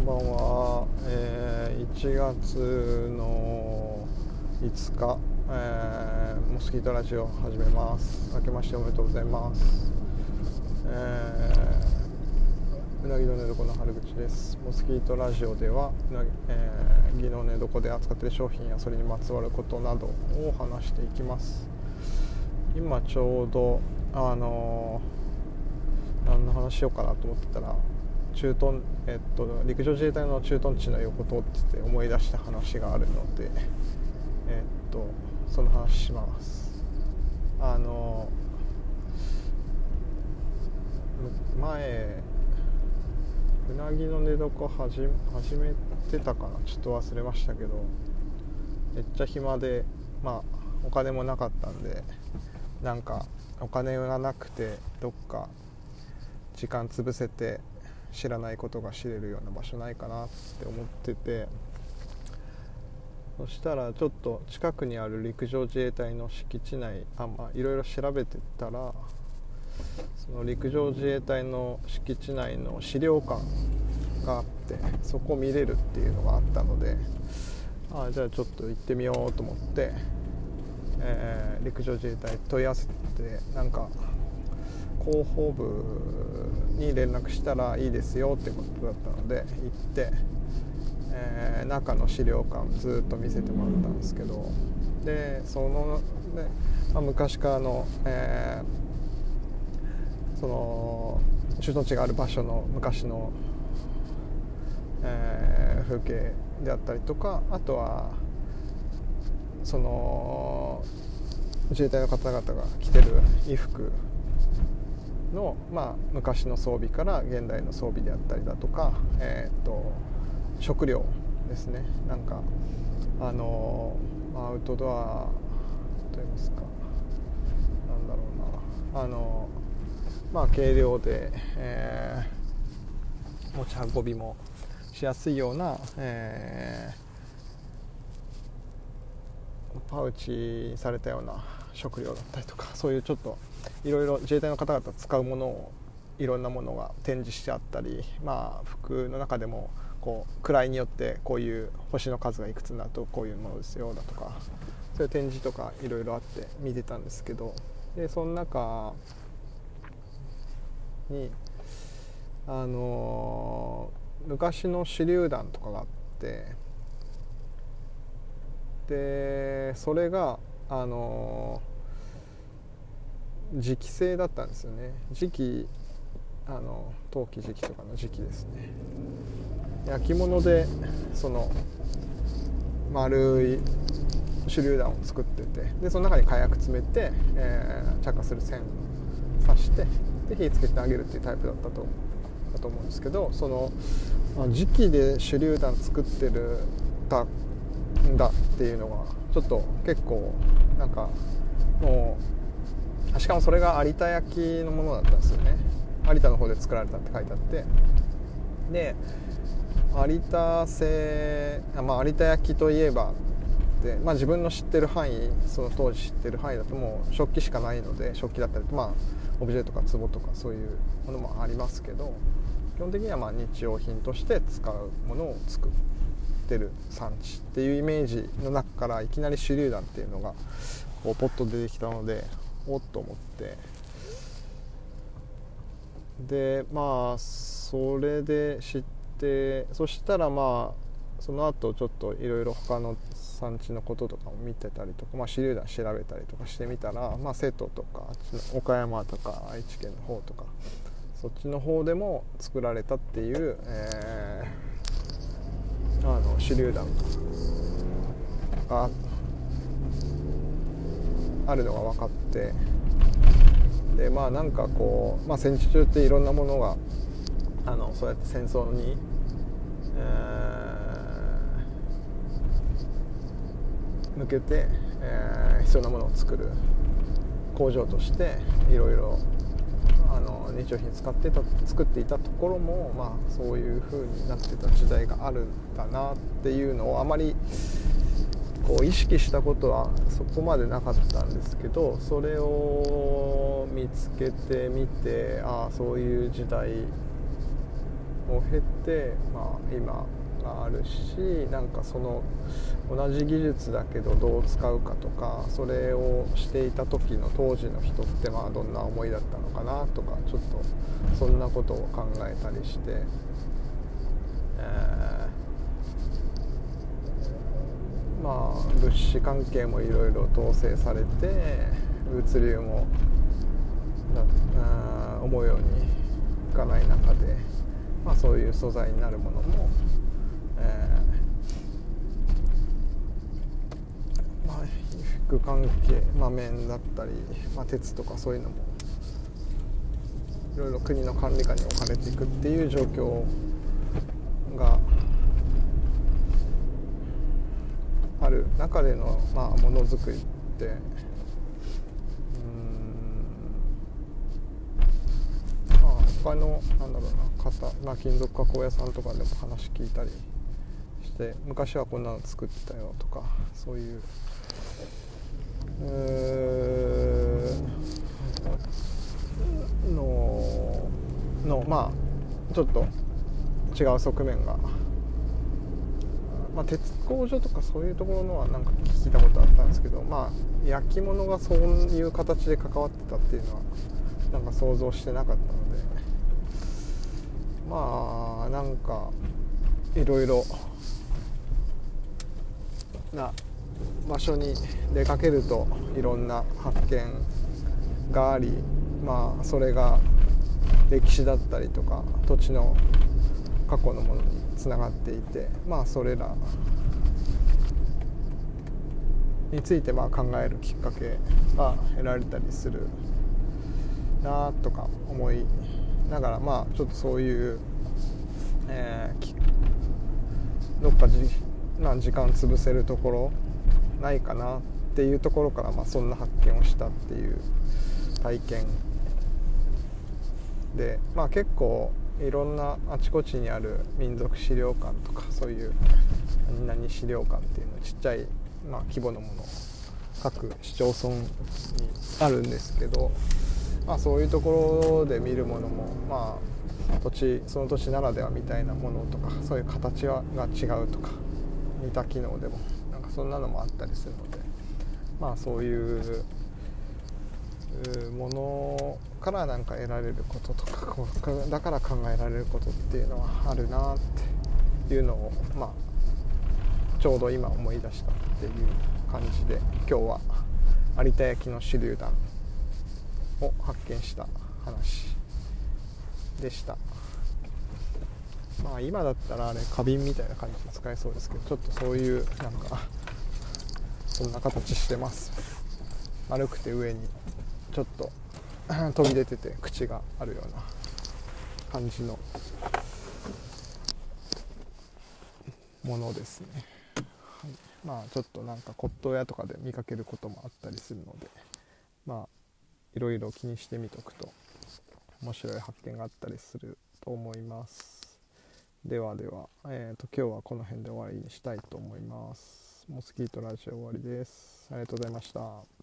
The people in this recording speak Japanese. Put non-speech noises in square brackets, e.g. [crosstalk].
んばんは、えー、1月の5日、えー、モスキートラジオ始めます。明けましておめでとうございます、えー、うなぎの寝床の春口です。モスキートラジオではうなぎ,、えー、の寝床で扱っている商品やそれにまつわることなどを話していきます。今ちょうどあのー、何の話しようかなと思ってたら駐屯、えっと、陸上自衛隊の駐屯地の横通ってて思い出した話があるので、えっと、その話します。あの前うなぎの寝床始始めてたかな？ちょっと忘れましたけどめっちゃ暇でまあお金もなかったんでなんかお金がなくてどっか時間潰せて知らないことが知れるような場所ないかなって思っててそしたらちょっと近くにある陸上自衛隊の敷地内あまあいろいろ調べてたらその陸上自衛隊の敷地内の資料館があってそこ見れるっていうのがあったのでああじゃあちょっと行ってみようと思って、えー、陸上自衛隊問い合わせてなんか広報部に連絡したらいいですよってことだったので行って、えー、中の資料館ずっと見せてもらったんですけどでその、ねまあ、昔からの、えー、その駐屯地がある場所の昔の、えー、風景であったりとかあとはその自衛隊の方々が着てる衣服の、まあ、昔の装備から現代の装備であったりだとか、えーと、食料ですね。なんかあのアウトドアといいますかなんだろうな。あのまあ軽量で、えー、持ち運びもしやすいような、えー、パウチされたような食料だったりとかそういうちょっといろいろ自衛隊の方々使うものをいろんなものが展示してあったり、まあ、服の中でもこう位によってこういう星の数がいくつになるとこういうものですよだとかそういう展示とかいろいろあって見てたんですけどでその中にあの昔の手榴弾とかがあってでそれがあの時期性だったんですよね。時期あの陶器時期とかの時期ですね。焼き物でその丸い手榴弾を作っててでその中に火薬詰めて、えー、着火する線を刺してで火つけてあげるっていうタイプだったとだと思うんですけどその時期で手榴弾作ってるたんだっていうのがちょっと結構なんかもうしかもそれが有田焼のものだったんですよね。有田の方で作られたって書いてあって。で有田製、まあ、有田焼といえばで、まあ、自分の知ってる範囲その当時知ってる範囲だともう食器しかないので食器だったりまあオブジェとか壺とかそういうものもありますけど基本的にはま日用品として使うものを作るってる産地っていうイメージの中からいきなり手榴弾っていうのがこうポッと出てきたのでおっと思って。でまあそれで知ってそしたらまあその後ちょっといろいろ他の産地のこととかも見てたりとか、まあ、手榴弾調べたりとかしてみたら、まあ、瀬戸とか岡山とか愛知県の方とかそっちの方でも作られたっていう、えー、あの手榴弾があるのが分かってでまあなんかこう、まあ、戦時中っていろんなものがあのそうやって戦争に、えー、向けて、えー、必要なものを作る工場としていろいろあの日用品使ってた作っていたところも、まあ、そういう風になってた時代があるんだなっていうのをあまりこう意識したことはそこまでなかったんですけどそれを見つけてみてああそういう時代を経て、まあ、今があるしなんかその同じ技術だけどどう使うかとかそれをしていた時の当時の人ってまあどんな思いだったのかなとかちょっとそんなことを考えたりして、えー、まあ物資関係もいろいろ統制されて物流も思うようにいかない中で、まあ、そういう素材になるものもえー、まあ、関係、まあ、面だったり、まあ、鉄とかそういうのもいろいろ国の管理下に置かれていくっていう状況がある中での、まあ、ものづくりってうん。まあ他のなんだろうな方、まあ、金属加工屋さんとかでも話聞いたりして昔はこんなの作ってたよとかそういうののまあちょっと違う側面が、まあ、鉄工所とかそういうところのはなんか聞いたことあったんですけどまあ焼き物がそういう形で関わってたっていうのはなんか想像してなかったので。まあなんかいろいろな場所に出かけるといろんな発見がありまあそれが歴史だったりとか土地の過去のものにつながっていてまあそれらについてまあ考えるきっかけが得られたりするなとか思いながらまあちょっとそういう、えー、どっかな時間潰せるところないかなっていうところから、まあ、そんな発見をしたっていう体験で、まあ、結構いろんなあちこちにある民族資料館とかそういう何々資料館っていうのちっちゃい、まあ、規模のもの各市町村にあるんですけど、まあ、そういうところで見るものもまあ土地その土地ならではみたいなものとかそういう形はが違うとか似た機能でもそんなのもあったりするのでまあそういうものからなんか得られることとかだから考えられることっていうのはあるなっていうのをまあちょうど今思い出したっていう感じで今日は有田焼の手榴弾を発見した話でした。まあ今だったらあれ花瓶みたいな感じで使えそうですけどちょっとそういうなんかそんな形してます。丸くて上にちょっと [coughs] 飛び出てて口があるような感じのものですね、はい、まあちょっとなんか骨董屋とかで見かけることもあったりするのでまあいろいろ気にしてみとくと面白い発見があったりすると思います。ではでは、えーと、今日はこの辺で終わりにしたいと思います。モスキートラジオ終わりです。ありがとうございました。